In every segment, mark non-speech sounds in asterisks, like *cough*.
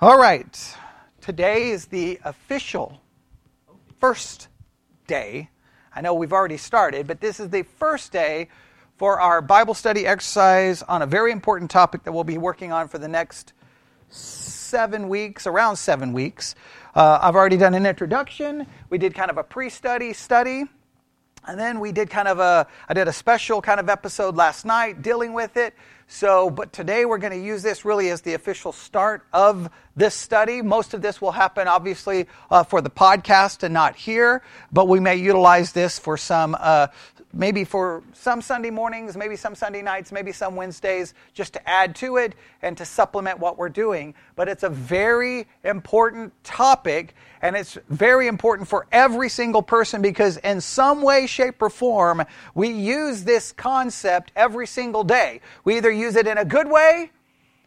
All right. Today is the official first day. I know we've already started, but this is the first day for our Bible study exercise on a very important topic that we'll be working on for the next seven weeks, around seven weeks. Uh, I've already done an introduction. We did kind of a pre study study. And then we did kind of a, I did a special kind of episode last night dealing with it. So, but today we're going to use this really as the official start of this study. Most of this will happen, obviously, uh, for the podcast and not here, but we may utilize this for some uh, maybe for some Sunday mornings, maybe some Sunday nights, maybe some Wednesdays, just to add to it and to supplement what we're doing. But it's a very important topic, and it's very important for every single person because, in some way, shape, or form, we use this concept every single day. We either use it in a good way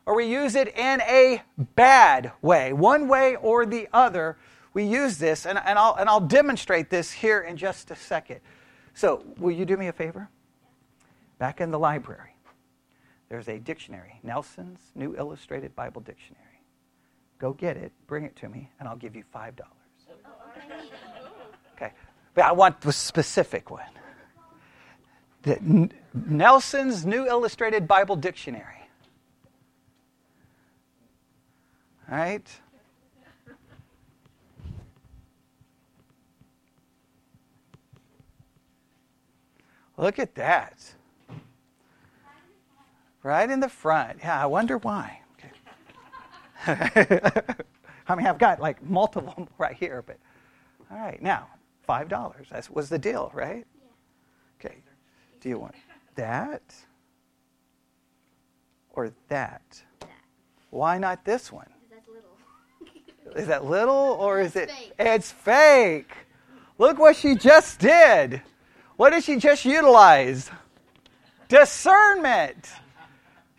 or we use it in a bad way, one way or the other. We use this, and, and, I'll, and I'll demonstrate this here in just a second. So, will you do me a favor? Back in the library, there's a dictionary, Nelson's New Illustrated Bible Dictionary. Go get it, bring it to me, and I'll give you $5. Okay, but I want the specific one. The Nelson's New Illustrated Bible Dictionary. All right? Look at that. Right in the front. Yeah, I wonder why. Okay. *laughs* I mean, I've got like multiple *laughs* right here, but all right. Now, five dollars. That was the deal, right? Okay. Do you want that or that? Why not this one? *laughs* Is that little or is it? It's fake. Look what she just did. What did she just utilize? Discernment.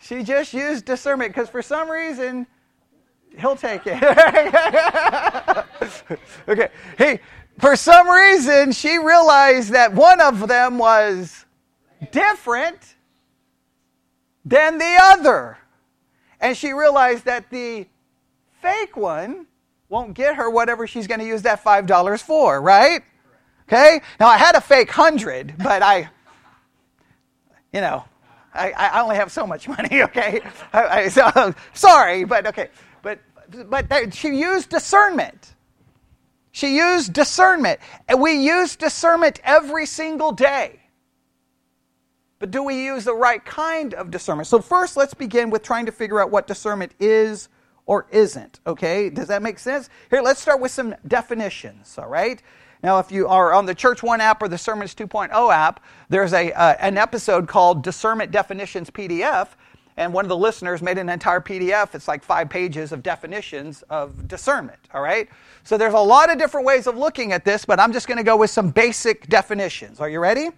She just used discernment because for some reason, he'll take it. *laughs* okay. Hey, for some reason, she realized that one of them was different than the other. And she realized that the fake one won't get her whatever she's going to use that $5 for, right? Okay? Now, I had a fake hundred, but I, you know, I, I only have so much *laughs* money, okay? I, I, so, sorry, but okay. But, but she used discernment. She used discernment. And we use discernment every single day. But do we use the right kind of discernment? So, first, let's begin with trying to figure out what discernment is or isn't, okay? Does that make sense? Here, let's start with some definitions, all right? Now, if you are on the Church One app or the Sermons 2.0 app, there's a, uh, an episode called Discernment Definitions PDF, and one of the listeners made an entire PDF. It's like five pages of definitions of discernment, all right? So there's a lot of different ways of looking at this, but I'm just going to go with some basic definitions. Are you ready?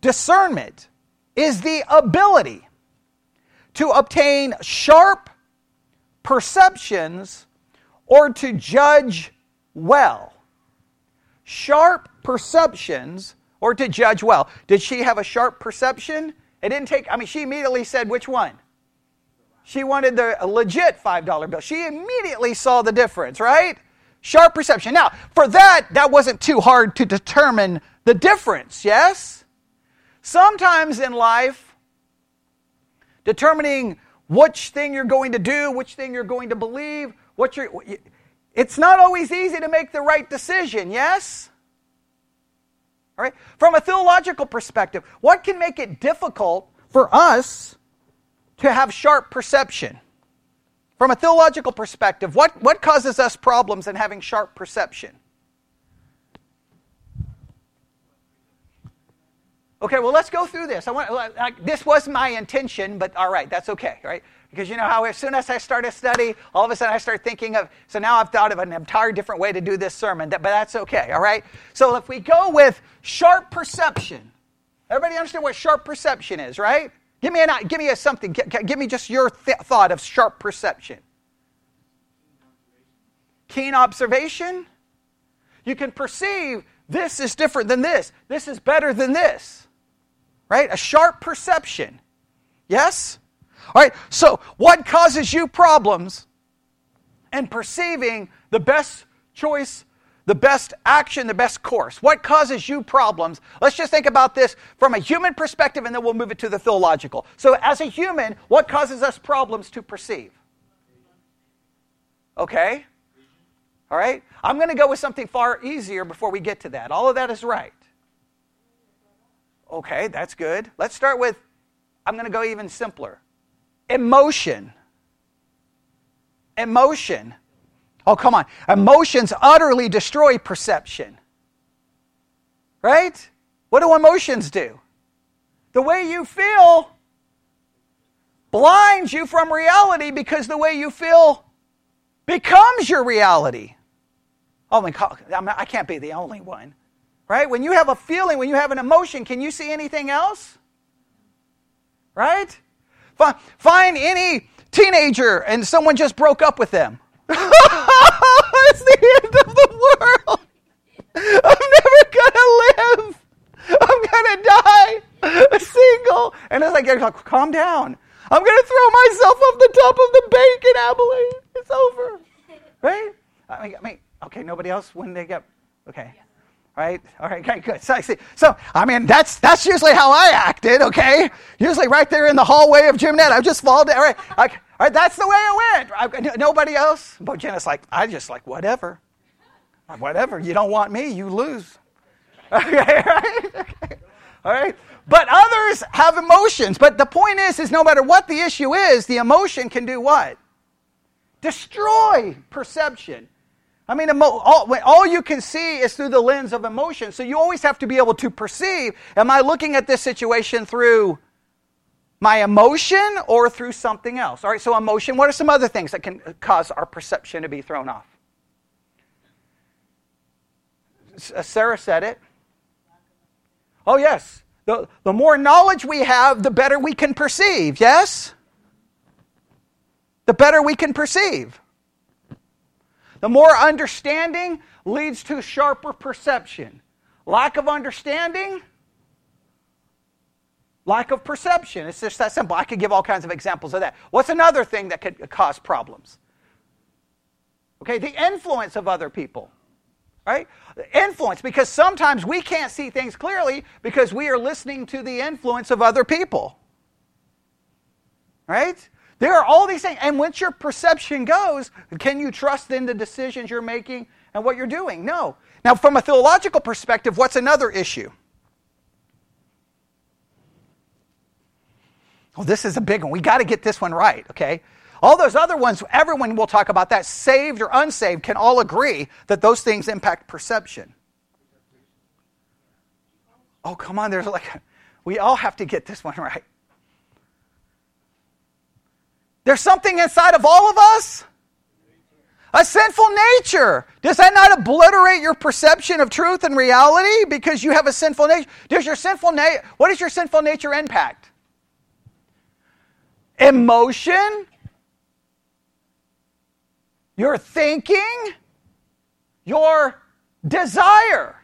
Discernment is the ability to obtain sharp perceptions or to judge well sharp perceptions or to judge well. Did she have a sharp perception? It didn't take, I mean, she immediately said which one? She wanted the legit $5 bill. She immediately saw the difference, right? Sharp perception. Now, for that, that wasn't too hard to determine the difference, yes? Sometimes in life, determining which thing you're going to do, which thing you're going to believe, what you're it's not always easy to make the right decision, yes? All right? From a theological perspective, what can make it difficult for us to have sharp perception? From a theological perspective, what, what causes us problems in having sharp perception? Okay, well, let's go through this. I want, like, this was my intention, but all right, that's okay, right? Because you know how as soon as I start a study, all of a sudden I start thinking of, so now I've thought of an entire different way to do this sermon, but that's okay, all right? So if we go with sharp perception, everybody understand what sharp perception is, right? Give me, an, give me a something, give me just your th- thought of sharp perception. Keen observation. You can perceive this is different than this, this is better than this, right? A sharp perception. Yes? All right, so what causes you problems and perceiving the best choice, the best action, the best course. What causes you problems? Let's just think about this from a human perspective and then we'll move it to the theological. So, as a human, what causes us problems to perceive? Okay? All right? I'm going to go with something far easier before we get to that. All of that is right. Okay, that's good. Let's start with I'm going to go even simpler emotion. Emotion. Oh, come on. Emotions utterly destroy perception. Right? What do emotions do? The way you feel blinds you from reality because the way you feel becomes your reality. Oh, my God, I can't be the only one. Right? When you have a feeling, when you have an emotion, can you see anything else? Right? Find any teenager and someone just broke up with them. *laughs* it's the end of the world. I'm never gonna live. I'm gonna die single. And it's like, calm down. I'm gonna throw myself off the top of the bank in Abilene. It's over. Right? I mean, I mean okay, nobody else when they get okay. Yeah right? *laughs* All right, okay, good. So, so, I mean, that's that's usually how I acted, okay? Usually right there in the hallway of Jim Ned, I just fall down. All right, all right, that's the way it went. I, nobody else. But Jenna's like, I just like, whatever. Whatever. You don't want me, you lose. *laughs* Okay, right? Okay. All right? But others have emotions. But the point is, is no matter what the issue is, the emotion can do what? Destroy perception. I mean, all, all you can see is through the lens of emotion. So you always have to be able to perceive am I looking at this situation through my emotion or through something else? All right, so emotion, what are some other things that can cause our perception to be thrown off? Uh, Sarah said it. Oh, yes. The, the more knowledge we have, the better we can perceive, yes? The better we can perceive. The more understanding leads to sharper perception. Lack of understanding, lack of perception. It's just that simple. I could give all kinds of examples of that. What's another thing that could cause problems? Okay, the influence of other people. Right? Influence, because sometimes we can't see things clearly because we are listening to the influence of other people. Right? There are all these things. And once your perception goes, can you trust in the decisions you're making and what you're doing? No. Now, from a theological perspective, what's another issue? Oh, this is a big one. We got to get this one right, okay? All those other ones, everyone will talk about that. Saved or unsaved can all agree that those things impact perception. Oh, come on. There's like, we all have to get this one *laughs* right. There's something inside of all of us. A sinful nature. Does that not obliterate your perception of truth and reality because you have a sinful nature? Does your sinful nature what does your sinful nature impact? Emotion, your thinking, your desire.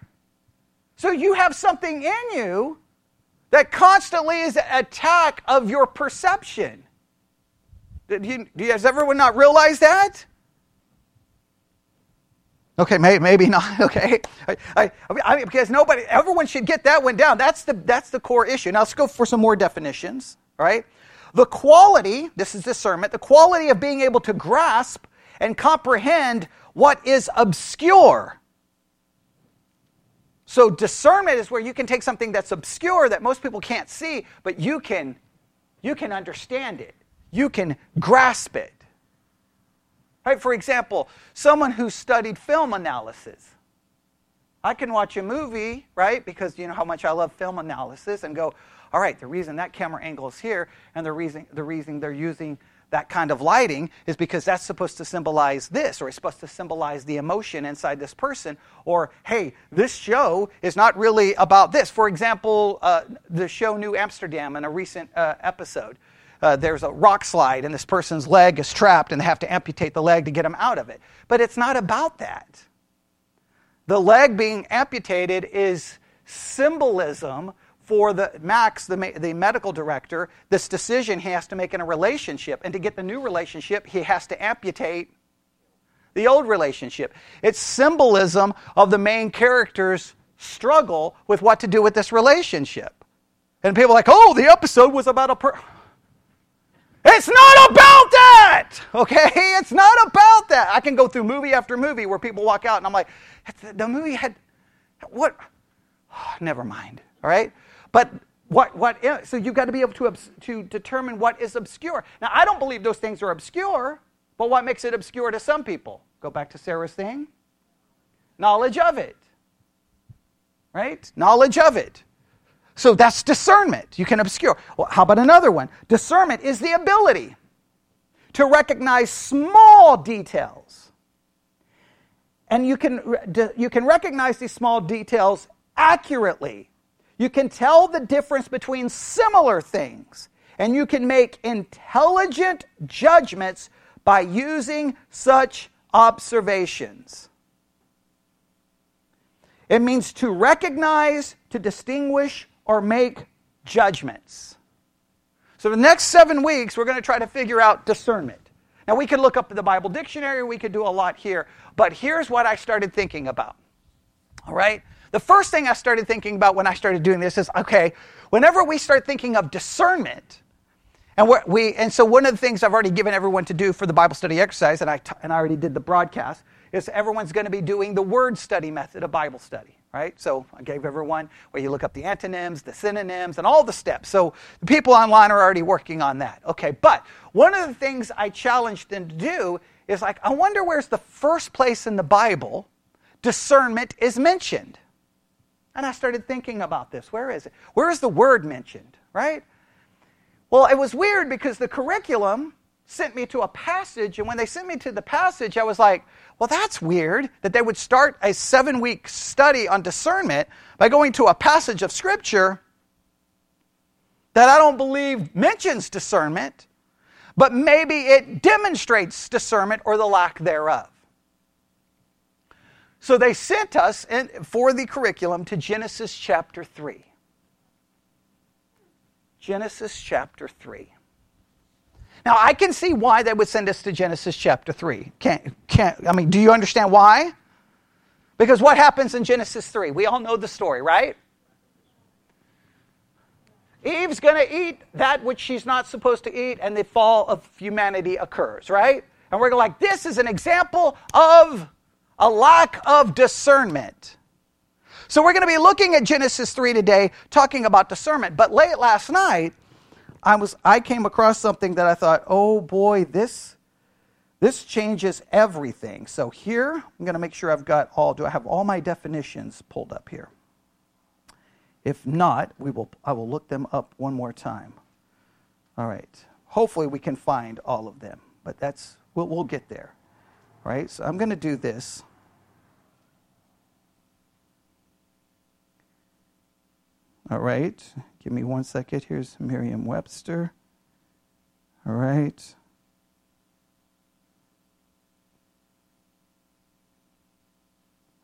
So you have something in you that constantly is an attack of your perception. Did he, does everyone not realize that? Okay, maybe, maybe not. *laughs* Okay, I, I, I because nobody, everyone should get that one down. That's the that's the core issue. Now let's go for some more definitions. All right, the quality. This is discernment. The quality of being able to grasp and comprehend what is obscure. So discernment is where you can take something that's obscure that most people can't see, but you can you can understand it you can grasp it. Right? For example, someone who studied film analysis. I can watch a movie, right? Because you know how much I love film analysis and go, all right, the reason that camera angle is here and the reason the reason they're using that kind of lighting is because that's supposed to symbolize this, or it's supposed to symbolize the emotion inside this person, or hey, this show is not really about this. For example, uh, the show New Amsterdam in a recent uh, episode uh, there's a rock slide and this person's leg is trapped and they have to amputate the leg to get him out of it. But it's not about that. The leg being amputated is symbolism for the Max, the, the medical director, this decision he has to make in a relationship. And to get the new relationship, he has to amputate the old relationship. It's symbolism of the main character's struggle with what to do with this relationship. And people are like, oh, the episode was about a. It's not about that, okay? *laughs* It's not about that. I can go through movie after movie where people walk out and I'm like, the movie had, what? Oh, *sighs* never mind, all right? But what, what so you've got to be able to, to determine what is obscure. Now, I don't believe those things are obscure, but what makes it obscure to some people? Go back to Sarah's thing. Knowledge of it. Right? Knowledge of it. So that's discernment. You can obscure. Well, how about another one? Discernment is the ability to recognize small details. And you can, you can recognize these small details accurately. You can tell the difference between similar things. And you can make intelligent judgments by using such observations. It means to recognize, to distinguish, or make judgments. So, the next seven weeks, we're going to try to figure out discernment. Now, we could look up the Bible dictionary, we could do a lot here, but here's what I started thinking about. All right? The first thing I started thinking about when I started doing this is okay, whenever we start thinking of discernment, and we and so one of the things I've already given everyone to do for the Bible study exercise, and I and I already did the broadcast, is everyone's going to be doing the word study method of Bible study, right? So I gave everyone where you look up the antonyms, the synonyms, and all the steps. So the people online are already working on that. Okay, but one of the things I challenged them to do is like, I wonder where's the first place in the Bible discernment is mentioned. And I started thinking about this. Where is it? Where is the word mentioned, right? Well, it was weird because the curriculum sent me to a passage, and when they sent me to the passage, I was like, well, that's weird that they would start a seven week study on discernment by going to a passage of Scripture that I don't believe mentions discernment, but maybe it demonstrates discernment or the lack thereof. So they sent us in, for the curriculum to Genesis chapter 3. Genesis chapter 3. Now, I can see why they would send us to Genesis chapter 3. Can't, can't, I mean, do you understand why? Because what happens in Genesis 3? We all know the story, right? Eve's going to eat that which she's not supposed to eat, and the fall of humanity occurs, right? And we're like, this is an example of a lack of discernment. So we're going to be looking at Genesis 3 today, talking about discernment. But late last night, I was I came across something that I thought, "Oh boy, this this changes everything." So here, I'm going to make sure I've got all do I have all my definitions pulled up here? If not, we will I will look them up one more time. All right. Hopefully we can find all of them, but that's we'll, we'll get there. All right? So I'm going to do this. All right. Give me one second. Here's Merriam Webster. All right.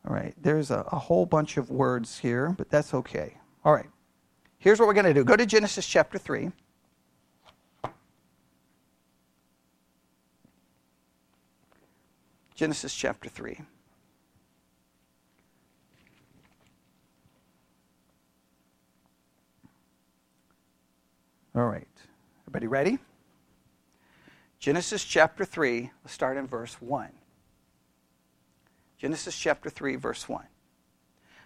All right. There's a, a whole bunch of words here, but that's okay. All right. Here's what we're going to do go to Genesis chapter 3. Genesis chapter 3. All right. Everybody ready? Genesis chapter 3, let's start in verse 1. Genesis chapter 3, verse 1.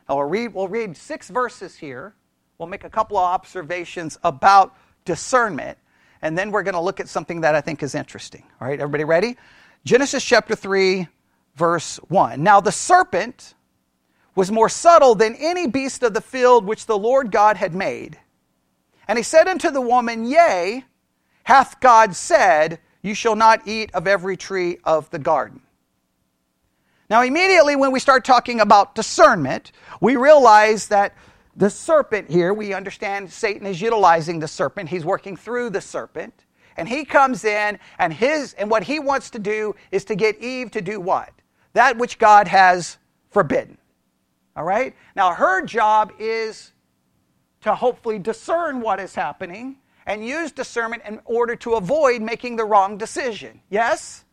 Now we'll read, we'll read six verses here. We'll make a couple of observations about discernment, and then we're going to look at something that I think is interesting. All right, everybody ready? Genesis chapter 3, verse 1. Now the serpent was more subtle than any beast of the field which the Lord God had made. And he said unto the woman, Yea, hath God said, You shall not eat of every tree of the garden. Now, immediately when we start talking about discernment, we realize that the serpent here, we understand Satan is utilizing the serpent. He's working through the serpent. And he comes in, and his and what he wants to do is to get Eve to do what? That which God has forbidden. All right? Now, her job is to hopefully discern what is happening and use discernment in order to avoid making the wrong decision. Yes?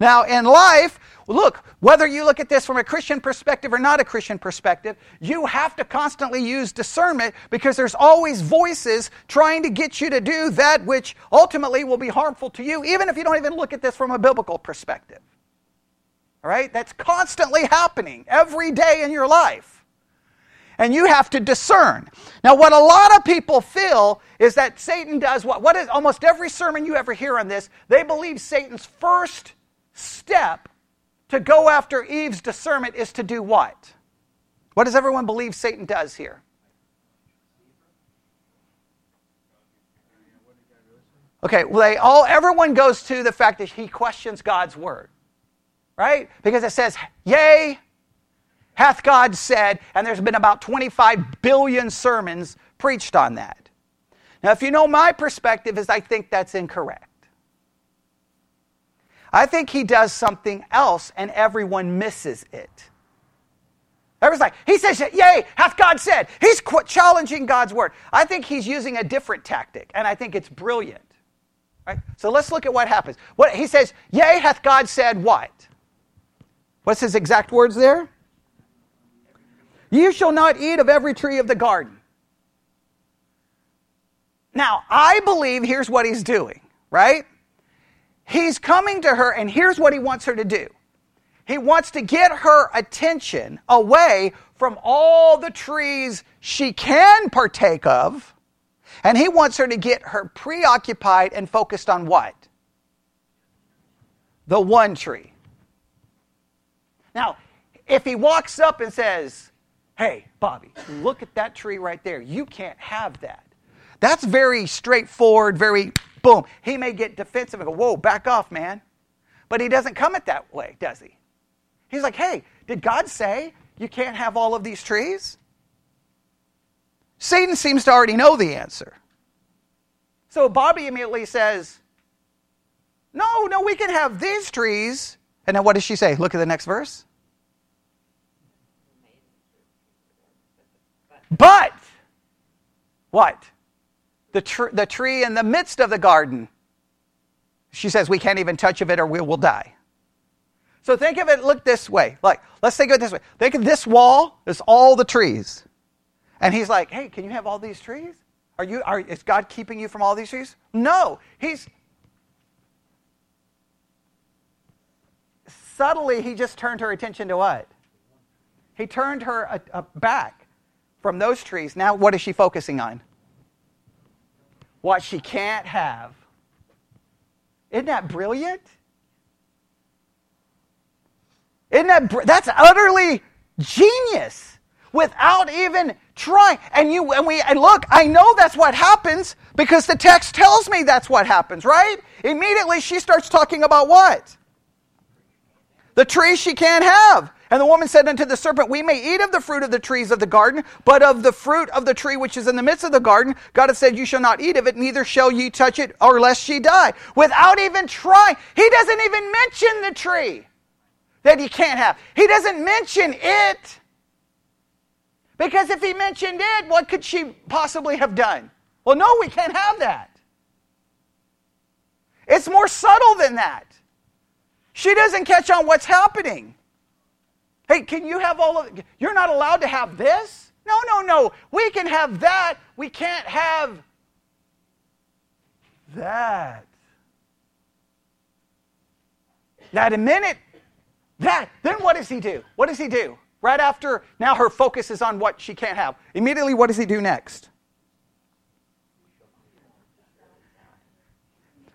Now, in life, look, whether you look at this from a Christian perspective or not a Christian perspective, you have to constantly use discernment because there's always voices trying to get you to do that which ultimately will be harmful to you, even if you don't even look at this from a biblical perspective. All right? That's constantly happening every day in your life. And you have to discern. Now, what a lot of people feel is that Satan does what? What is almost every sermon you ever hear on this? They believe Satan's first step to go after Eve's discernment is to do what? What does everyone believe Satan does here? Okay, well, they all everyone goes to the fact that he questions God's word. Right? Because it says, Yea, hath God said, and there's been about 25 billion sermons preached on that. Now, if you know my perspective, is I think that's incorrect. I think he does something else and everyone misses it. Everyone's like, he says, Yea, hath God said. He's qu- challenging God's word. I think he's using a different tactic, and I think it's brilliant. Right? So let's look at what happens. What he says, Yea, hath God said what? What's his exact words there? You shall not eat of every tree of the garden. Now, I believe here's what he's doing, right? He's coming to her, and here's what he wants her to do. He wants to get her attention away from all the trees she can partake of, and he wants her to get her preoccupied and focused on what? The one tree. Now, if he walks up and says, Hey, Bobby, look at that tree right there. You can't have that. That's very straightforward, very boom. He may get defensive and go, Whoa, back off, man. But he doesn't come it that way, does he? He's like, Hey, did God say you can't have all of these trees? Satan seems to already know the answer. So Bobby immediately says, No, no, we can have these trees. And then what does she say? Look at the next verse. But, what? The, tr- the tree in the midst of the garden. She says, We can't even touch of it or we will die. So think of it, look this way. Like, let's think of it this way. Think of this wall, is all the trees. And he's like, Hey, can you have all these trees? Are you, are, is God keeping you from all these trees? No. He's, subtly, he just turned her attention to what? He turned her a, a back from those trees. Now, what is she focusing on? What she can't have. Isn't that brilliant? Isn't that br- that's utterly genius without even trying. And you and we and look, I know that's what happens because the text tells me that's what happens, right? Immediately she starts talking about what? The tree she can't have. And the woman said unto the serpent, We may eat of the fruit of the trees of the garden, but of the fruit of the tree which is in the midst of the garden, God has said, You shall not eat of it, neither shall ye touch it, or lest ye die. Without even trying. He doesn't even mention the tree that he can't have. He doesn't mention it. Because if he mentioned it, what could she possibly have done? Well, no, we can't have that. It's more subtle than that. She doesn't catch on what's happening. Hey, can you have all of You're not allowed to have this? No, no, no. We can have that. We can't have that. That a minute, that. Then what does he do? What does he do? Right after, now her focus is on what she can't have. Immediately, what does he do next?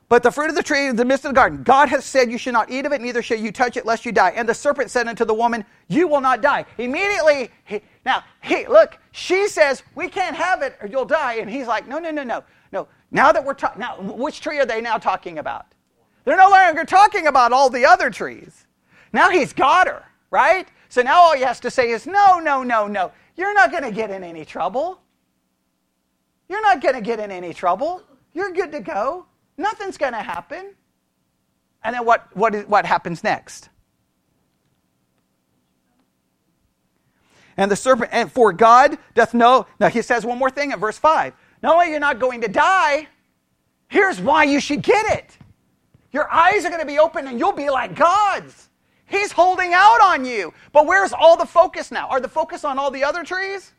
But the fruit of the tree in the midst of the garden, God has said, You should not eat of it, neither shall you touch it, lest you die. And the serpent said unto the woman, You will not die. Immediately, he, now, he, look, she says, We can't have it or you'll die. And he's like, No, no, no, no. No. Now that we're talking, now, which tree are they now talking about? They're no longer talking about all the other trees. Now he's got her, right? So now all he has to say is, No, no, no, no. You're not going to get in any trouble. You're not going to get in any trouble. You're good to go. Nothing's going to happen. And then what, what, is, what happens next? And the serpent, and for God doth know. Now he says one more thing in verse 5. Not only you're not going to die, here's why you should get it. Your eyes are going to be open and you'll be like God's. He's holding out on you. But where's all the focus now? Are the focus on all the other trees?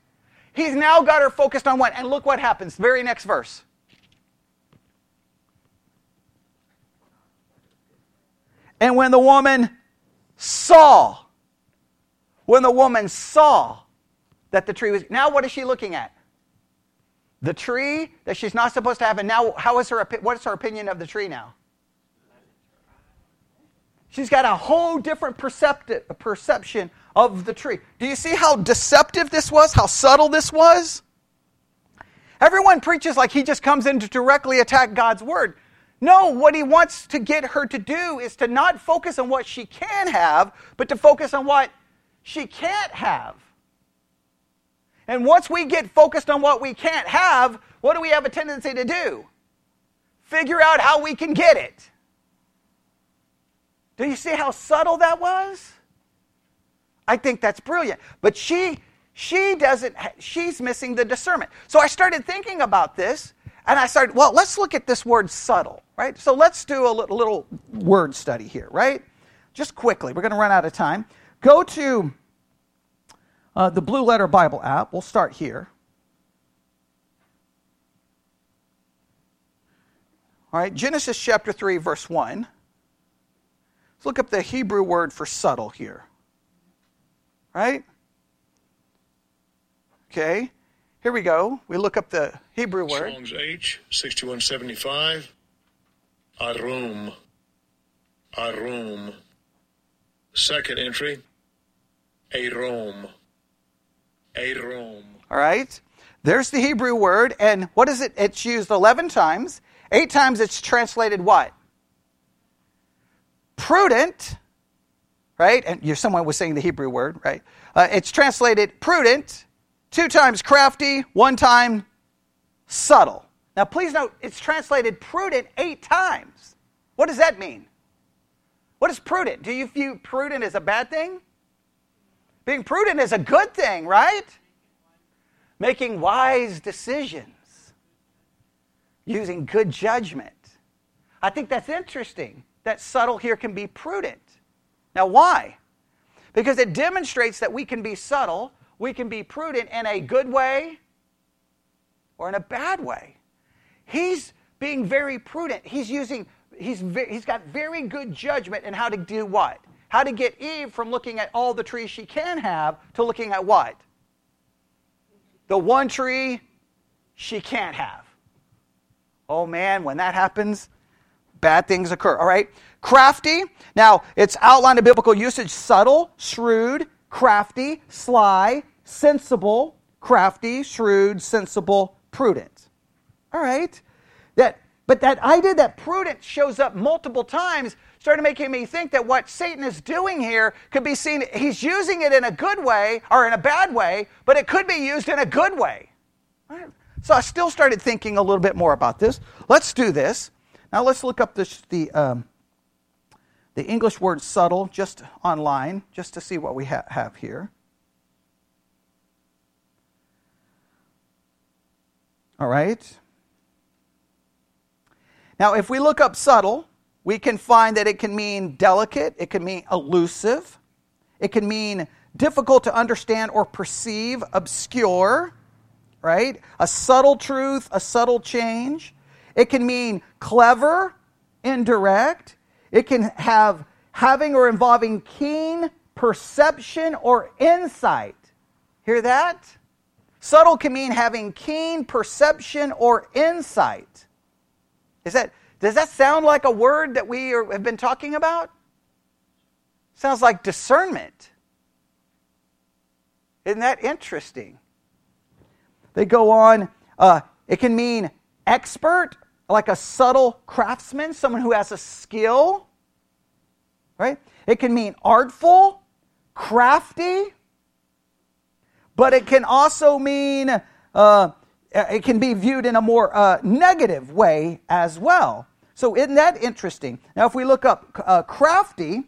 He's now got her focused on one. And look what happens. Very next verse. And when the woman saw, when the woman saw that the tree was, now what is she looking at? The tree that she's not supposed to have. And now, how is her, what is her opinion of the tree now? She's got a whole different perception of the tree. Do you see how deceptive this was? How subtle this was? Everyone preaches like he just comes in to directly attack God's word. No, what he wants to get her to do is to not focus on what she can have, but to focus on what she can't have. And once we get focused on what we can't have, what do we have a tendency to do? Figure out how we can get it. Do you see how subtle that was? I think that's brilliant. But she she doesn't she's missing the discernment. So I started thinking about this and I started, well, let's look at this word subtle, right? So let's do a little, word study here, right? Just quickly, we're going to run out of time. Go to uh, the Blue Letter Bible app. We'll start here. All right, Genesis chapter 3, verse 1. Let's look up the Hebrew word for subtle here. Right? Okay. Here we go. We look up the Hebrew word. Strong's H, 6175. Arum. Arum. Second entry. Arom. Arom. All right. There's the Hebrew word. And what is it? It's used 11 times. Eight times it's translated what? prudent, right? And you're, someone was saying the Hebrew word, right? Uh, it's translated prudent, two times crafty, one time subtle. Now, please note, it's translated prudent eight times. What does that mean? What is prudent? Do you view prudent as a bad thing? Being prudent is a good thing, right? Making wise decisions, using good judgment. I think that's interesting that subtle here can be prudent. Now, why? Because it demonstrates that we can be subtle, we can be prudent in a good way or in a bad way. He's being very prudent. He's using, he's, he's got very good judgment in how to do what? How to get Eve from looking at all the trees she can have to looking at what? The one tree she can't have. Oh man, when that happens, bad things occur. All right? Crafty. Now, it's outlined in biblical usage subtle, shrewd, crafty, sly, sensible, crafty, shrewd, sensible, prudent. All right? That but that idea that prudent shows up multiple times started making me think that what Satan is doing here could be seen, he's using it in a good way or in a bad way, but it could be used in a good way. So I still started thinking a little bit more about this. Let's do this. Now let's look up this, the, um, the English word subtle just online, just to see what we ha- have here. All right. Now, if we look up subtle, we can find that it can mean delicate, it can mean elusive, it can mean difficult to understand or perceive, obscure, right? A subtle truth, a subtle change. It can mean clever, indirect. It can have having or involving keen perception or insight. Hear that? Subtle can mean having keen perception or insight. Is that does that sound like a word that we are, have been talking about? Sounds like discernment. Isn't that interesting? They go on. Uh, it can mean expert like a subtle craftsman, someone who has a skill, right? It can mean artful, crafty, but it can also mean, uh, it can be viewed in a more uh, negative way as well. So, isn't that interesting? Now, if we look up uh, crafty,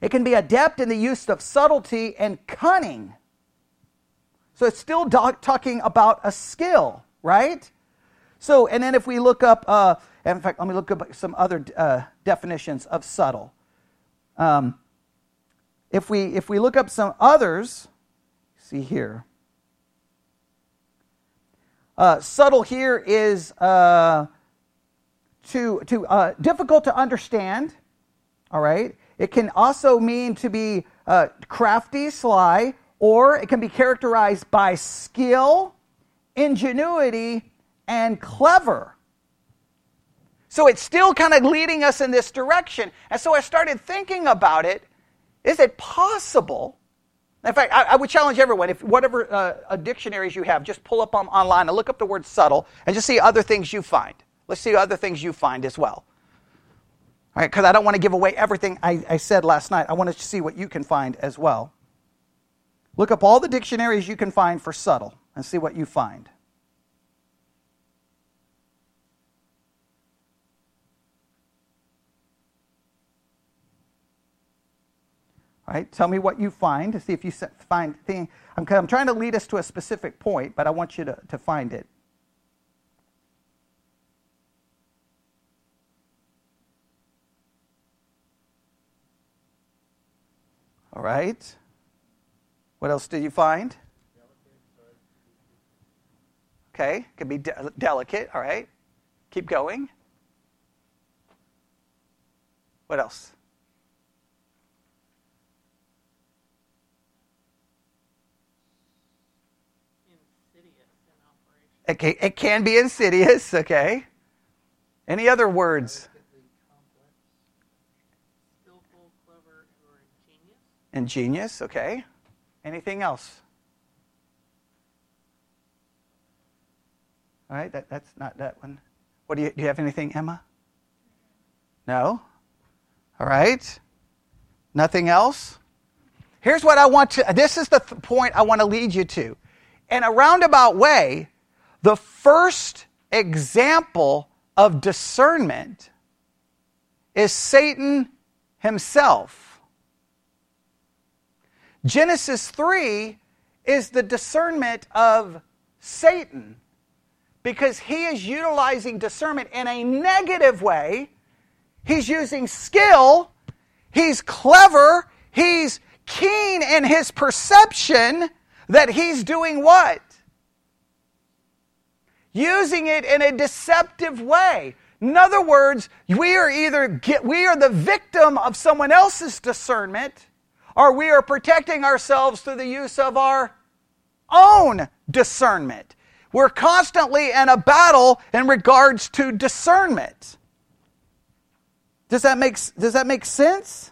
it can be adept in the use of subtlety and cunning. So, it's still talking about a skill, right? So, and then if we look up, uh, in fact, let me look up some other uh, definitions of subtle. Um, if we if we look up some others, see here. Uh, subtle here is uh, to to uh, difficult to understand. All right. It can also mean to be uh, crafty, sly, or it can be characterized by skill, ingenuity, and clever. So it's still kind of leading us in this direction. And so I started thinking about it. Is it possible? In fact, I, I would challenge everyone, if whatever uh, dictionaries you have, just pull up on, online and look up the word subtle and just see other things you find. Let's see other things you find as well. All right, because I don't want to give away everything I, I said last night. I want to see what you can find as well. Look up all the dictionaries you can find for subtle and see what you find. All right, tell me what you find to see if you find thing. I'm, I'm trying to lead us to a specific point, but I want you to, to find it. All right. What else did you find? Okay, could be de- delicate. All right. Keep going. What else? It can, it can be insidious, okay? Any other words? Ingenious. Ingenious, okay. Anything else? All right, that, that's not that one. What do you, do you have anything, Emma? No? All right. Nothing else? Here's what I want to, this is the th- point I want to lead you to. In a roundabout way, the first example of discernment is Satan himself. Genesis 3 is the discernment of Satan because he is utilizing discernment in a negative way. He's using skill, he's clever, he's keen in his perception that he's doing what? Using it in a deceptive way. In other words, we are either get, we are the victim of someone else's discernment, or we are protecting ourselves through the use of our own discernment. We're constantly in a battle in regards to discernment. Does that make, does that make sense?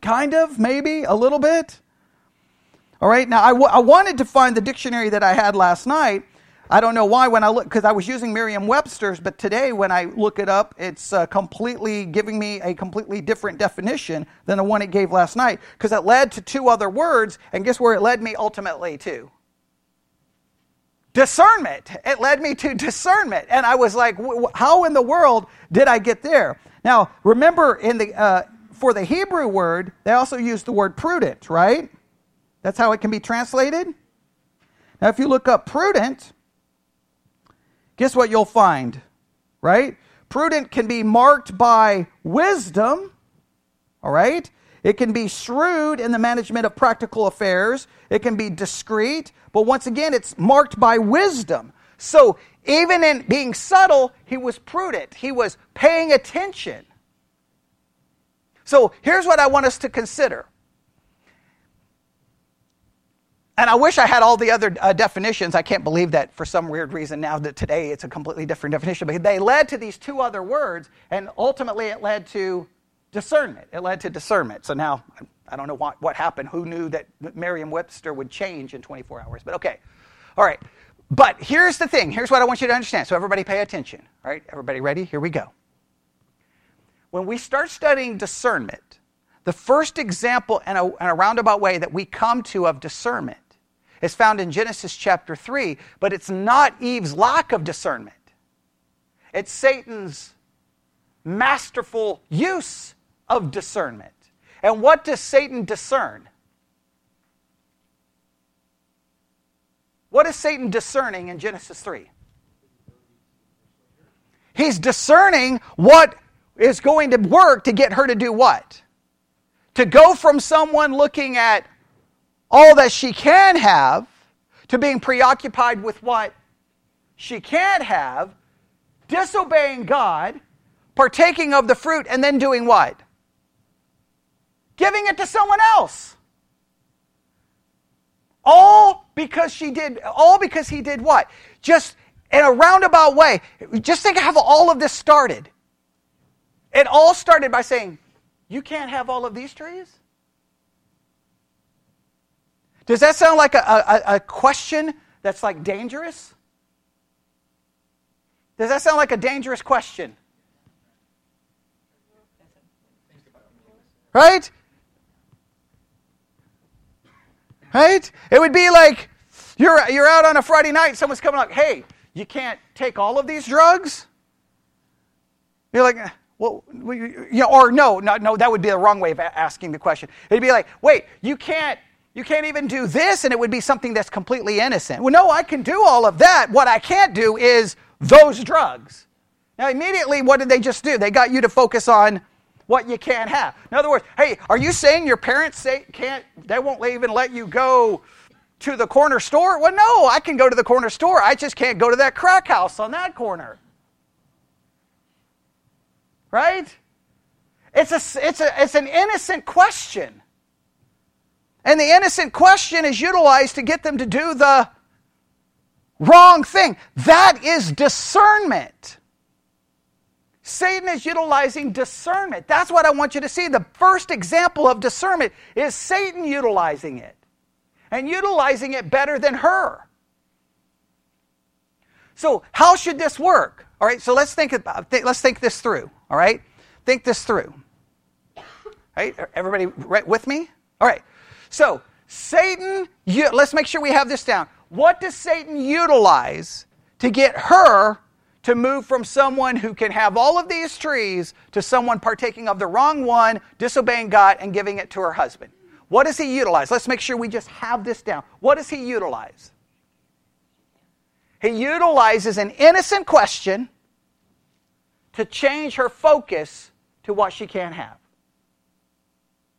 Kind of, maybe, a little bit. All right, now I, w- I wanted to find the dictionary that I had last night, I don't know why when I look, because I was using Merriam Webster's, but today when I look it up, it's uh, completely giving me a completely different definition than the one it gave last night, because it led to two other words, and guess where it led me ultimately to? Discernment. It led me to discernment. And I was like, how in the world did I get there? Now, remember, in the, uh, for the Hebrew word, they also use the word prudent, right? That's how it can be translated. Now, if you look up prudent, guess what you'll find, right? Prudent can be marked by wisdom, all right? It can be shrewd in the management of practical affairs. It can be discreet, but once again, it's marked by wisdom. So even in being subtle, he was prudent. He was paying attention. So here's what I want us to consider and I wish I had all the other uh, definitions. I can't believe that for some weird reason now that today it's a completely different definition. But they led to these two other words, and ultimately it led to discernment. It led to discernment. So now I don't know what, what happened. Who knew that Merriam Webster would change in 24 hours? But okay. All right. But here's the thing. Here's what I want you to understand. So everybody pay attention. All right. Everybody ready? Here we go. When we start studying discernment, the first example in a, in a roundabout way that we come to of discernment is found in Genesis chapter 3, but it's not Eve's lack of discernment. It's Satan's masterful use of discernment. And what does Satan discern? What is Satan discerning in Genesis 3? He's discerning what is going to work to get her to do what? To go from someone looking at all that she can have to being preoccupied with what she can't have, disobeying God, partaking of the fruit, and then doing what? Giving it to someone else. All because she did, all because he did what? Just in a roundabout way. Just think of how all of this started. It all started by saying, You can't have all of these trees? Does that sound like a, a, a question that's like dangerous? Does that sound like a dangerous question? Right? Right? It would be like you're, you're out on a Friday night, someone's coming like, hey, you can't take all of these drugs? You're like, well, you know, or no, no, no, that would be the wrong way of asking the question. It'd be like, wait, you can't, you can't even do this, and it would be something that's completely innocent. Well, no, I can do all of that. What I can't do is those drugs. Now, immediately, what did they just do? They got you to focus on what you can't have. In other words, hey, are you saying your parents say can't? They won't even let you go to the corner store? Well, no, I can go to the corner store. I just can't go to that crack house on that corner. Right? It's, a, it's, a, it's an innocent question. And the innocent question is utilized to get them to do the wrong thing. That is discernment. Satan is utilizing discernment. That's what I want you to see. The first example of discernment is Satan utilizing it and utilizing it better than her. So, how should this work? All right, so let's think about let's think this through. All right? Think this through. All right? Everybody right with me? All right. So, Satan, let's make sure we have this down. What does Satan utilize to get her to move from someone who can have all of these trees to someone partaking of the wrong one, disobeying God, and giving it to her husband? What does he utilize? Let's make sure we just have this down. What does he utilize? He utilizes an innocent question to change her focus to what she can't have.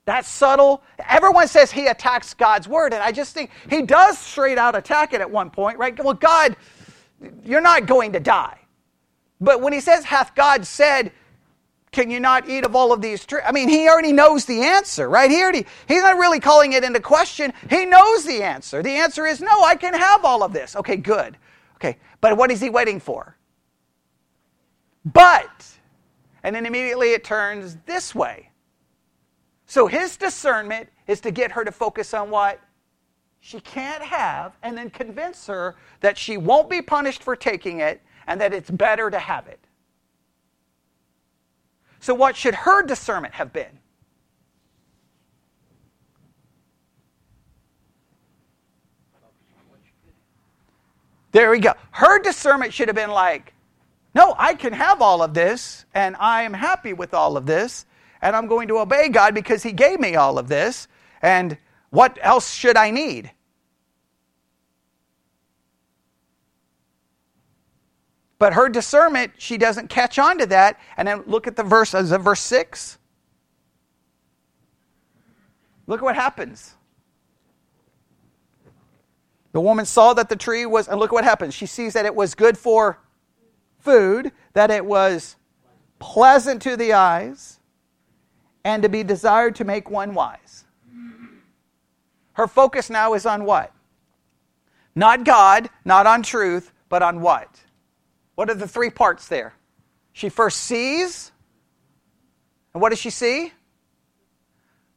That's subtle. Everyone says he attacks God's word, and I just think he does straight out attack it at one point, right? Well, God, you're not going to die. But when he says, hath God said, can you not eat of all of these trees? I mean, he already knows the answer, right? He already, he's not really calling it into question. He knows the answer. The answer is, no, I can have all of this. Okay, good. Okay, but what is he waiting for? But, and then immediately it turns this way. So his discernment is to get her to focus on what she can't have and then convince her that she won't be punished for taking it and that it's better to have it. So, what should her discernment have been? There we go. Her discernment should have been like, no, I can have all of this, and I am happy with all of this, and I'm going to obey God because He gave me all of this, and what else should I need? But her discernment, she doesn't catch on to that. And then look at the verse, is it verse 6? Look at what happens. The woman saw that the tree was, and look what happens. She sees that it was good for food, that it was pleasant to the eyes, and to be desired to make one wise. Her focus now is on what? Not God, not on truth, but on what? What are the three parts there? She first sees, and what does she see?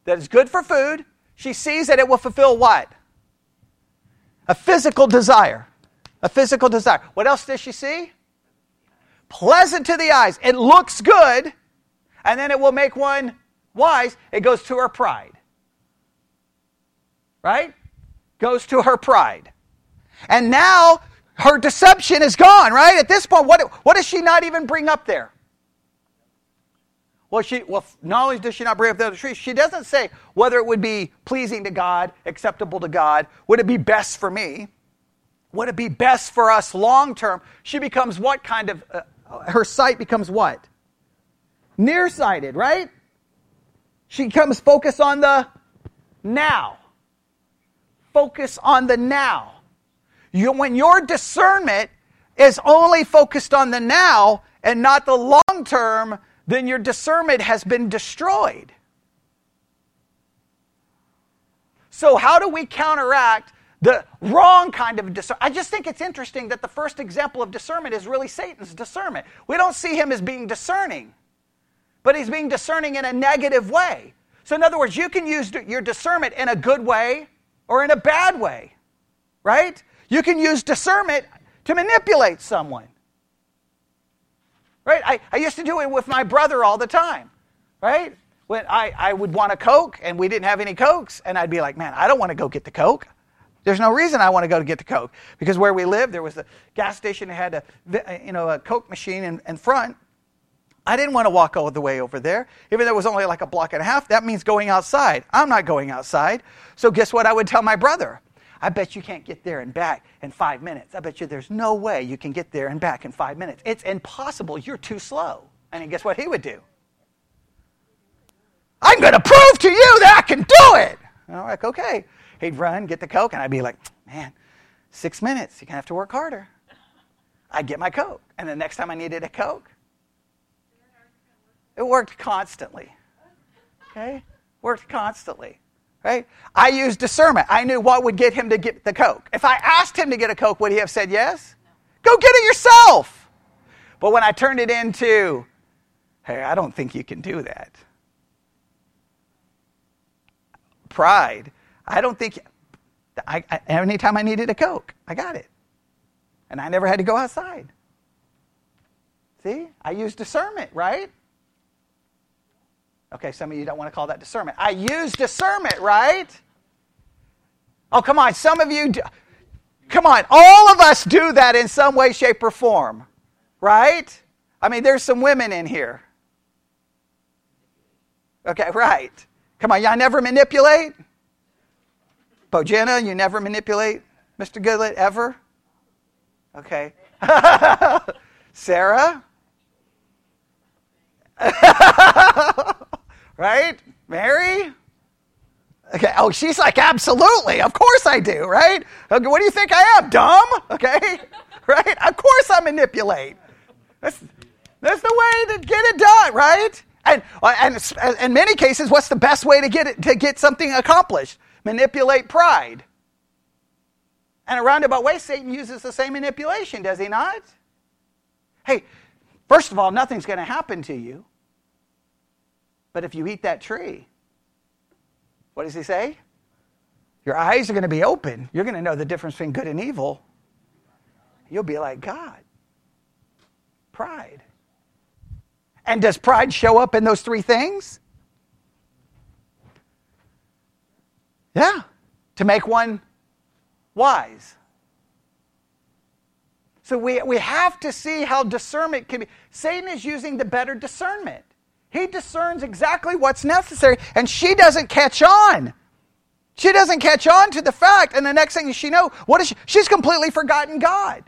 That it's good for food. She sees that it will fulfill what? A physical desire. A physical desire. What else does she see? Pleasant to the eyes. It looks good, and then it will make one wise. It goes to her pride. Right? Goes to her pride. And now her deception is gone, right? At this point, what, what does she not even bring up there? Well, she well, not only does she not bring up the other trees, she doesn't say whether it would be pleasing to God, acceptable to God, would it be best for me, would it be best for us long term. She becomes what kind of uh, her sight becomes what? Nearsighted, right? She becomes focused on the now. Focus on the now. You, when your discernment is only focused on the now and not the long term, then your discernment has been destroyed. So, how do we counteract the wrong kind of discernment? I just think it's interesting that the first example of discernment is really Satan's discernment. We don't see him as being discerning, but he's being discerning in a negative way. So, in other words, you can use your discernment in a good way or in a bad way, right? You can use discernment to manipulate someone. Right? I, I used to do it with my brother all the time, right? When I, I would want a Coke and we didn't have any Cokes, and I'd be like, man, I don't want to go get the Coke. There's no reason I want to go to get the Coke because where we lived, there was a gas station that had a, you know, a Coke machine in, in front. I didn't want to walk all the way over there. Even though it was only like a block and a half, that means going outside. I'm not going outside. So guess what I would tell my brother? I bet you can't get there and back in five minutes. I bet you there's no way you can get there and back in five minutes. It's impossible. You're too slow. And guess what he would do? I'm going to prove to you that I can do it. And I'm like, okay. He'd run, get the Coke, and I'd be like, man, six minutes. You're going to have to work harder. I'd get my Coke. And the next time I needed a Coke, it worked constantly. Okay? Worked constantly right? I used discernment. I knew what would get him to get the Coke. If I asked him to get a Coke, would he have said yes? Go get it yourself. But when I turned it into, hey, I don't think you can do that. Pride. I don't think, I, I, anytime I needed a Coke, I got it. And I never had to go outside. See? I used discernment, right? Okay, some of you don't want to call that discernment. I use discernment, right? Oh, come on. Some of you, do, come on. All of us do that in some way, shape, or form, right? I mean, there's some women in here. Okay, right. Come on, y'all never manipulate? Bojana, you never manipulate? Mr. Goodlet, ever? Okay. *laughs* Sarah? *laughs* right? Mary? Okay. Oh, she's like, absolutely. Of course I do, right? Okay, what do you think I am? Dumb? Okay. *laughs* Right? Of course I manipulate. That's, that's the way to get it done, right? And, uh, and in many cases, what's the best way to get it, to get something accomplished? Manipulate pride. And a roundabout way, Satan uses the same manipulation, does he not? Hey, first of all, nothing's going to happen to you. But if you eat that tree, what does he say? Your eyes are going to be open. You're going to know the difference between good and evil. You'll be like God. Pride. And does pride show up in those three things? Yeah. To make one wise. So we, we have to see how discernment can be. Satan is using the better discernment. He discerns exactly what's necessary, and she doesn't catch on. She doesn't catch on to the fact, and the next thing she know, what is she? She's completely forgotten God.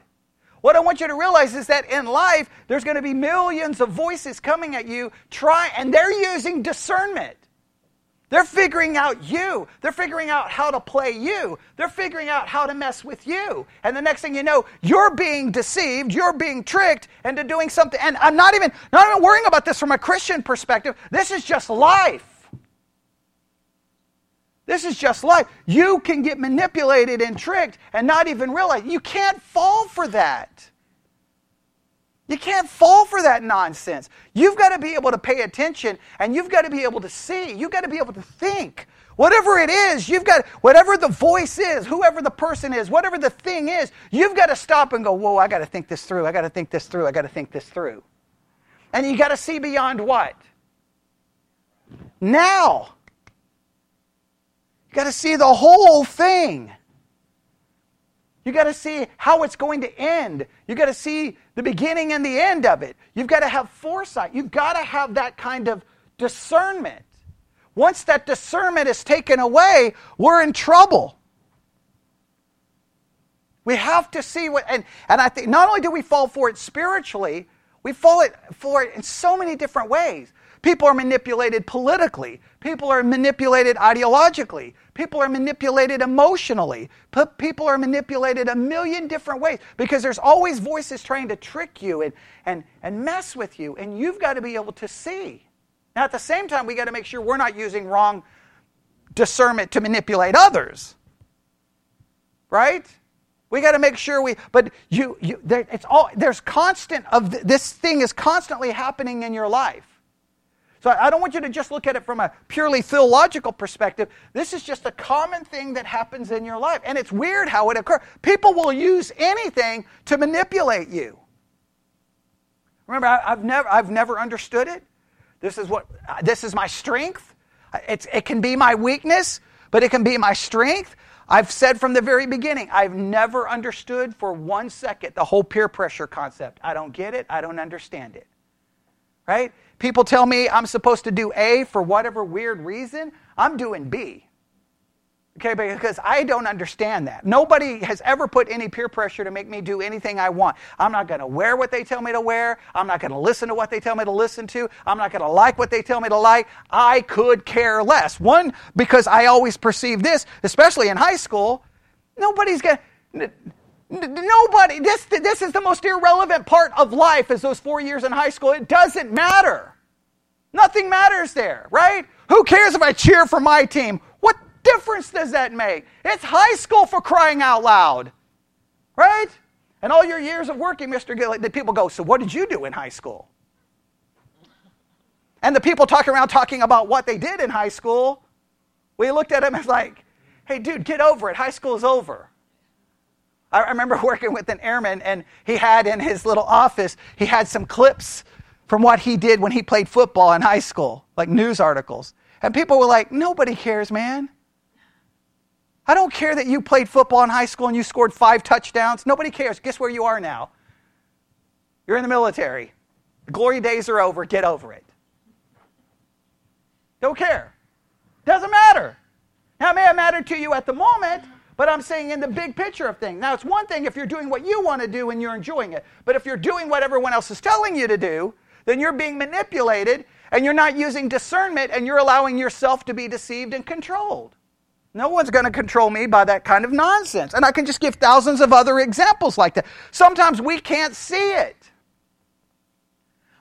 What I want you to realize is that in life, there's going to be millions of voices coming at you, try, and they're using discernment. They're figuring out you. They're figuring out how to play you. They're figuring out how to mess with you. And the next thing you know, you're being deceived, you're being tricked into doing something. And I'm not even not even worrying about this from a Christian perspective. This is just life. This is just life. You can get manipulated and tricked and not even realize. You can't fall for that. You can't fall for that nonsense. You've got to be able to pay attention and you've got to be able to see. You've got to be able to think. Whatever it is, you've got, whatever the voice is, whoever the person is, whatever the thing is, you've got to stop and go, whoa, I got to think this through. I got to think this through. I got to think this through. And you got to see beyond what? Now. You got to see the whole thing. You got to see how it's going to end. You got to see the beginning and the end of it. You've got to have foresight. You've got to have that kind of discernment. Once that discernment is taken away, we're in trouble. We have to see what, and, and I think not only do we fall for it spiritually, We fall for it in so many different ways. People are manipulated politically. People are manipulated ideologically. People are manipulated emotionally. People are manipulated a million different ways because there's always voices trying to trick you and, and, and mess with you, and you've got to be able to see. Now, at the same time, we got to make sure we're not using wrong discernment to manipulate others. Right? We got to make sure we, but you, you there, it's all, there's constant of, this thing is constantly happening in your life. So I don't want you to just look at it from a purely theological perspective. This is just a common thing that happens in your life. And it's weird how it occurs. People will use anything to manipulate you. Remember, I've never, I've never understood it. This is what this is my strength. It's, it can be my weakness, but it can be my strength. I've said from the very beginning, I've never understood for one second the whole peer pressure concept. I don't get it. I don't understand it. Right? People tell me I'm supposed to do A for whatever weird reason. I'm doing B. Okay, because I don't understand that. Nobody has ever put any peer pressure to make me do anything I want. I'm not going to wear what they tell me to wear. I'm not going to listen to what they tell me to listen to. I'm not going to like what they tell me to like. I could care less. One, because I always perceive this, especially in high school, nobody's going to. Nobody, this, this is the most irrelevant part of life is those four years in high school. It doesn't matter. Nothing matters there, right? Who cares if I cheer for my team? What difference does that make? It's high school for crying out loud, right? And all your years of working, Mr. Gillett, the people go, So what did you do in high school? And the people talking around talking about what they did in high school, we looked at them as like, Hey, dude, get over it. High school is over. I remember *laughs* working with an airman, and he had in his little office, he had some clips from what he did when he played football in high school, like news articles. And people were like, nobody cares, man. I don't care that you played football in high school and you scored five touchdowns. Nobody cares. Guess where you are now? You're in the military. The glory days are over. Get over it. Don't care. Doesn't matter. Now, it may have mattered to you at the moment, but I'm saying in the big picture of things. Now, it's one thing if you're doing what you want to do and you're enjoying it. But if you're doing what everyone else is telling you to do, then you're being manipulated and you're not using discernment and you're allowing yourself to be deceived and controlled. No one's going to control me by that kind of nonsense. And I can just give thousands of other examples like that. Sometimes we can't see it,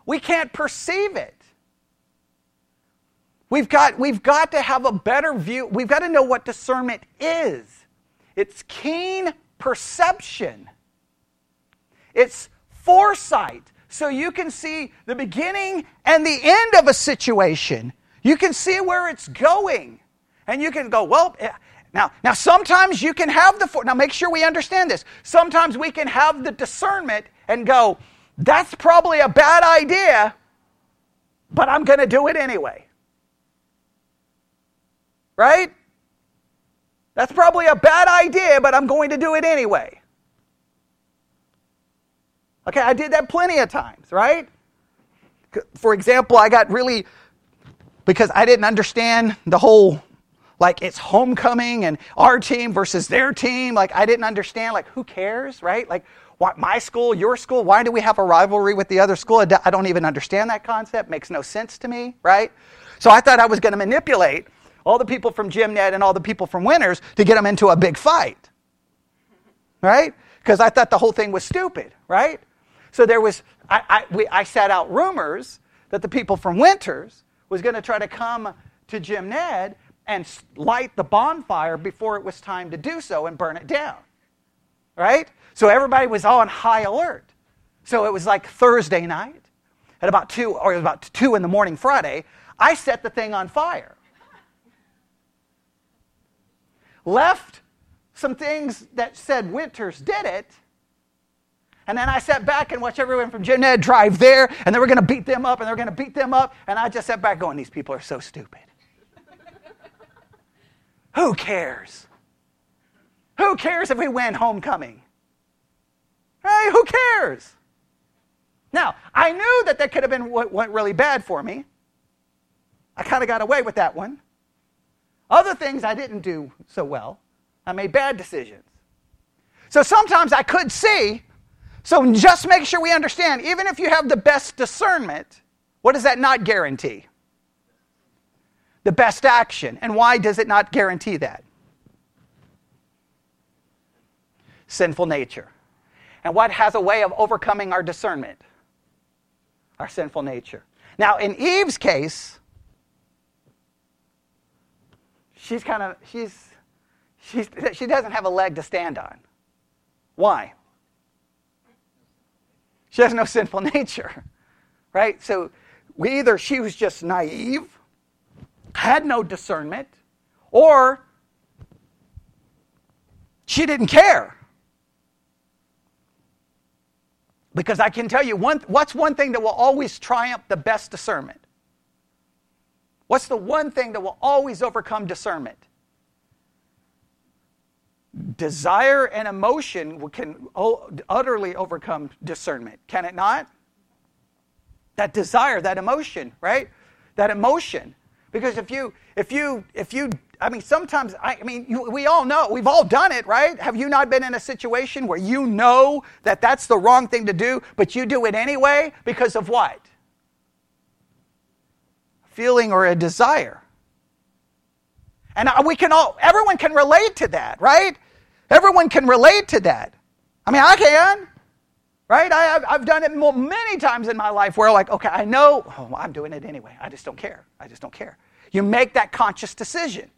we can't perceive it. We've got, we've got to have a better view. We've got to know what discernment is it's keen perception, it's foresight so you can see the beginning and the end of a situation. You can see where it's going. And you can go, well, eh, now, now sometimes you can have the, now make sure we understand this. Sometimes we can have the discernment and go, that's probably a bad idea, but I'm going to do it anyway. Right? That's probably a bad idea, but I'm going to do it anyway. Okay, I did that plenty of times, right? For example, I got really, because I didn't understand the whole, like, it's homecoming and our team versus their team. Like, I didn't understand, like, who cares, right? Like, what, my school, your school, why do we have a rivalry with the other school? I don't even understand that concept. Makes no sense to me, right? So I thought I was going to manipulate all the people from Jim Ned and all the people from Winters to get them into a big fight, right? Because I thought the whole thing was stupid, right? So there was, I, I, we, I sat out rumors that the people from Winters was going to try to come to Jim Ned and light the bonfire before it was time to do so and burn it down. Right? So everybody was on high alert. So it was like Thursday night at about 2 or it was about 2 in the morning Friday, I set the thing on fire. Left some things that said Winters did it and then I sat back and watched everyone from Ned drive there, and they were going to beat them up, and they were going to beat them up. And I just sat back going, These people are so stupid. *laughs* Who cares? Who cares if we win homecoming? Hey, who cares? Now, I knew that that could have been what went really bad for me. I kind of got away with that one. Other things I didn't do so well. I made bad decisions. So sometimes I could see So just make sure we understand, even if you have the best discernment, what does that not guarantee? The best action. And why does it not guarantee that? Sinful nature. And what has a way of overcoming our discernment? Our sinful nature. Now, in Eve's case, she's kind of, she's, she's, she doesn't have a leg to stand on. Why? She has no sinful *laughs* nature, right? So we either she was just naive, had no discernment, or she didn't care. Because I can tell you, one, what's one thing that will always triumph the best discernment? What's the one thing that will always overcome discernment? Desire and emotion can utterly overcome discernment, can it not? That desire, that emotion, right? That emotion. Because if you, if you, if you, I mean, sometimes, I, I mean, you, we all know, we've all done it, right? Have you not been in a situation where you know that that's the wrong thing to do, but you do it anyway because of what? Feeling or a desire. And we can all, everyone can relate to that, right? Everyone can relate to that. I mean, I can, right? I, have done it many times in my life where, like, okay, I know, oh, I'm doing it anyway. I just don't care. I just don't care. You make that conscious decision.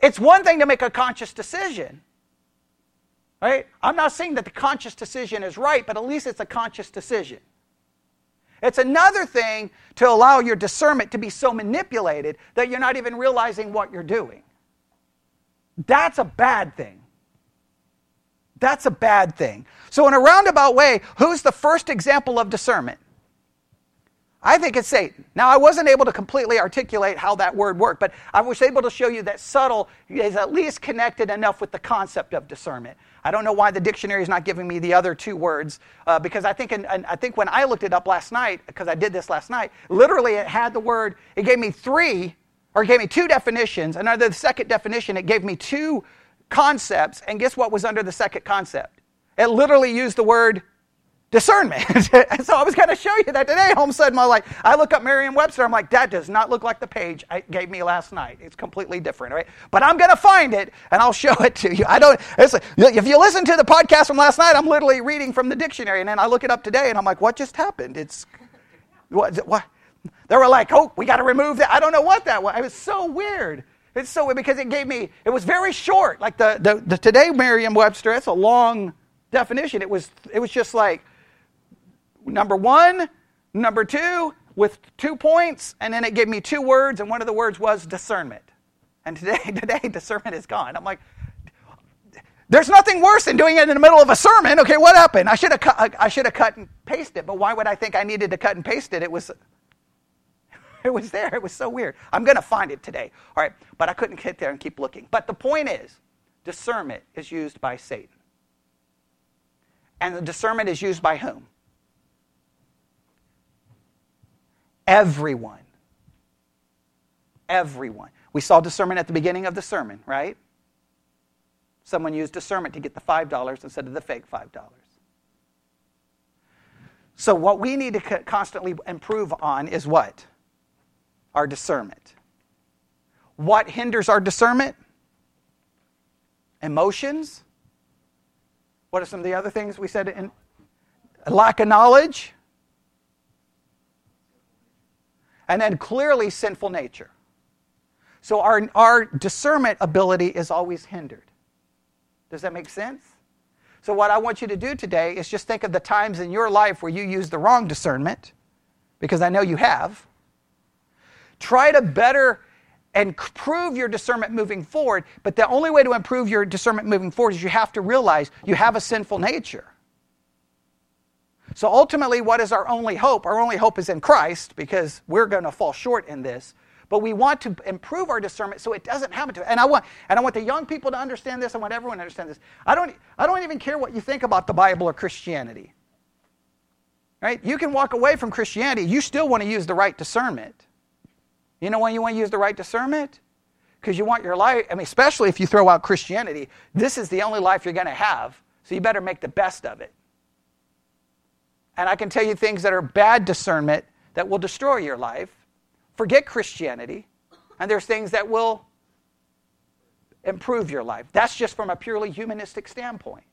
It's one thing to make a conscious decision, right? I'm not saying that the conscious decision is right, but at least it's a conscious decision. It's another thing to allow your discernment to be so manipulated that you're not even realizing what you're doing. That's a bad thing. That's a bad thing. So, in a roundabout way, who's the first example of discernment? I think it's Satan. Now, I wasn't able to completely articulate how that word worked, but I was able to show you that subtle is at least connected enough with the concept of discernment. I don't know why the dictionary is not giving me the other two words, uh, because I think, in, in, I think when I looked it up last night, because I did this last night, literally it had the word, it gave me three or it gave me two definitions. And under the second definition, it gave me two concepts. And guess what was under the second concept? It literally used the word discernment. *laughs* so I was going to show you that today. All of a sudden, I'm like, I look up Merriam-Webster. I'm like, that does not look like the page I gave me last night. It's completely different, right? But I'm going to find it and I'll show it to you. I don't. If you listen to the podcast from last night, I'm literally reading from the dictionary, and then I look it up today, and I'm like, what just happened? It's what? What? They were like, oh, we got to remove that. I don't know what that was. It was so weird. It's so weird because it gave me, it was very short. Like the, the, the today Merriam Webster, that's a long definition. It was, it was just like number one, number two, with two points, and then it gave me two words, and one of the words was discernment. And today, *laughs* today discernment is gone. I'm like, there's nothing worse than doing it in the middle of a sermon. Okay, what happened? I should have cut, I should have cut and pasted it, but why would I think I needed to cut and paste it? It was *laughs* it was there. It was so weird. I'm going to find it today. All right, but I couldn't get there and keep looking. But the point is, discernment is used by Satan. And the discernment is used by whom? Everyone. Everyone. We saw discernment at the beginning of the sermon, right? Someone used discernment to get the $5 instead of the fake $5. So, what we need to constantly improve on is what? our discernment. What hinders our discernment? Emotions. What are some of the other things we said? In, lack of knowledge. And then clearly sinful nature. So our, our discernment ability is always hindered. Does that make sense? So, what I want you to do today is just think of the times in your life where you use the wrong discernment, because I know you have. Try to better and prove your discernment moving forward. But the only way to improve your discernment moving forward is you have to realize you have a sinful nature. So ultimately, what is our only hope? Our only hope is in Christ because we're going to fall short in this. But we want to improve our discernment so it doesn't happen to us. And I want, and I want the young people to understand this. I want everyone to understand this. I don't, I don't even care what you think about the Bible or Christianity. Right? You can walk away from Christianity. You still want to use the right discernment. You know why you want to use the right discernment? Because you want your life, I mean, especially if you throw out Christianity, this is the only life you're going to have. So you better make the best of it. And I can tell you things that are bad discernment that will destroy your life. Forget Christianity. And there's things that will improve your life. That's just from a purely humanistic standpoint.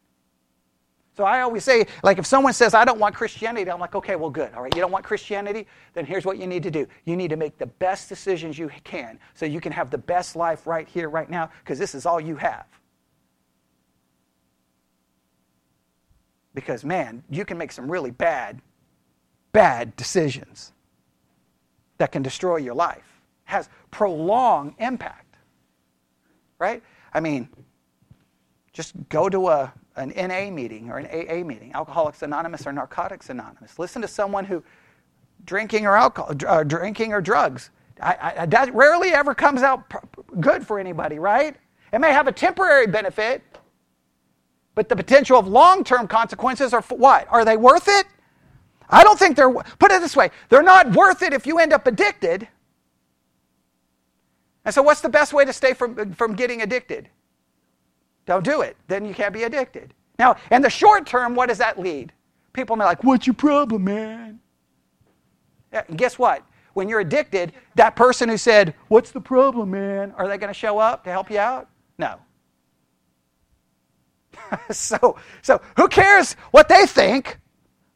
So I always say, like, if someone says, I don't want Christianity, I'm like, okay, well, good. All right, you don't want Christianity? Then here's what you need to do you need to make the best decisions you can so you can have the best life right here, right now, because this is all you have. Because, man, you can make some really bad, bad decisions that can destroy your life, has prolonged impact. Right? I mean, just go to a an NA meeting or an AA meeting, Alcoholics Anonymous or Narcotics Anonymous. Listen to someone who drinking or alcohol, uh, drinking or drugs. I, I, that rarely ever comes out good for anybody, right? It may have a temporary benefit, but the potential of long-term consequences are what? Are they worth it? I don't think they're. Put it this way: they're not worth it if you end up addicted. And so, what's the best way to stay from, from getting addicted? Don't do it. Then you can't be addicted. Now, in the short term, what does that lead? People may be like, What's your problem, man? And guess what? When you're addicted, that person who said, What's the problem, man? Are they going to show up to help you out? No. *laughs* so, so who cares what they think,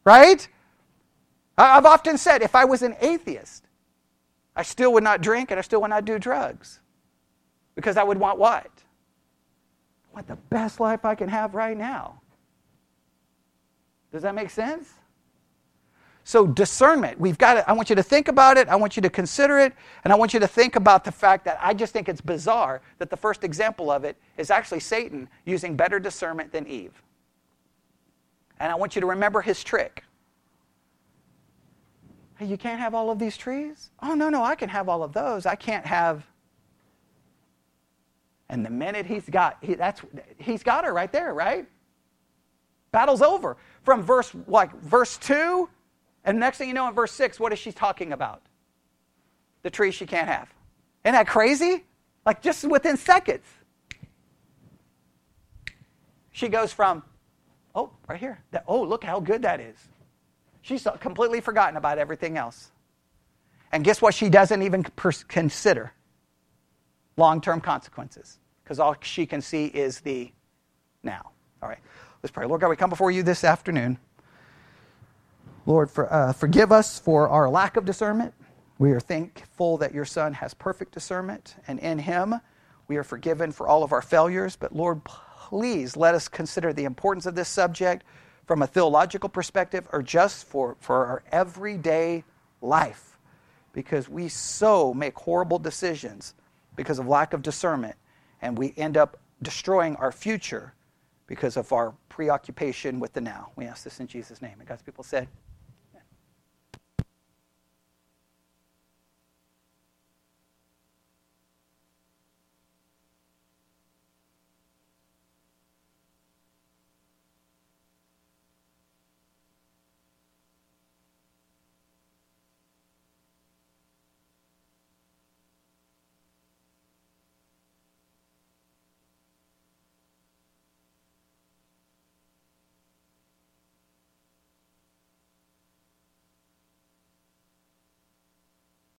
right? I've often said if I was an atheist, I still would not drink and I still would not do drugs. Because I would want what? I want the best life I can have right now. Does that make sense? So, discernment, we've got it. I want you to think about it. I want you to consider it. And I want you to think about the fact that I just think it's bizarre that the first example of it is actually Satan using better discernment than Eve. And I want you to remember his trick. Hey, you can't have all of these trees? Oh, no, no, I can have all of those. I can't have and the minute he's got, he, that's, he's got her right there, right? Battle's over. From verse, like, verse 2, and next thing you know in verse 6, what is she talking about? The tree she can't have. Isn't that crazy? Like, just within seconds. She goes from, oh, right here. That, oh, look how good that is. She's completely forgotten about everything else. And guess what she doesn't even consider? long term consequences because all she can see is the now. All right, let's pray. Lord God, we come before you this afternoon. Lord, for, uh, forgive us for our lack of discernment. We are thankful that your Son has perfect discernment, and in him we are forgiven for all of our failures. But Lord, please let us consider the importance of this subject from a theological perspective or just for, for our everyday life because we so make horrible decisions because of lack of discernment, and we end up destroying our future because of our preoccupation with the now. We ask this in Jesus' name. And God's people said,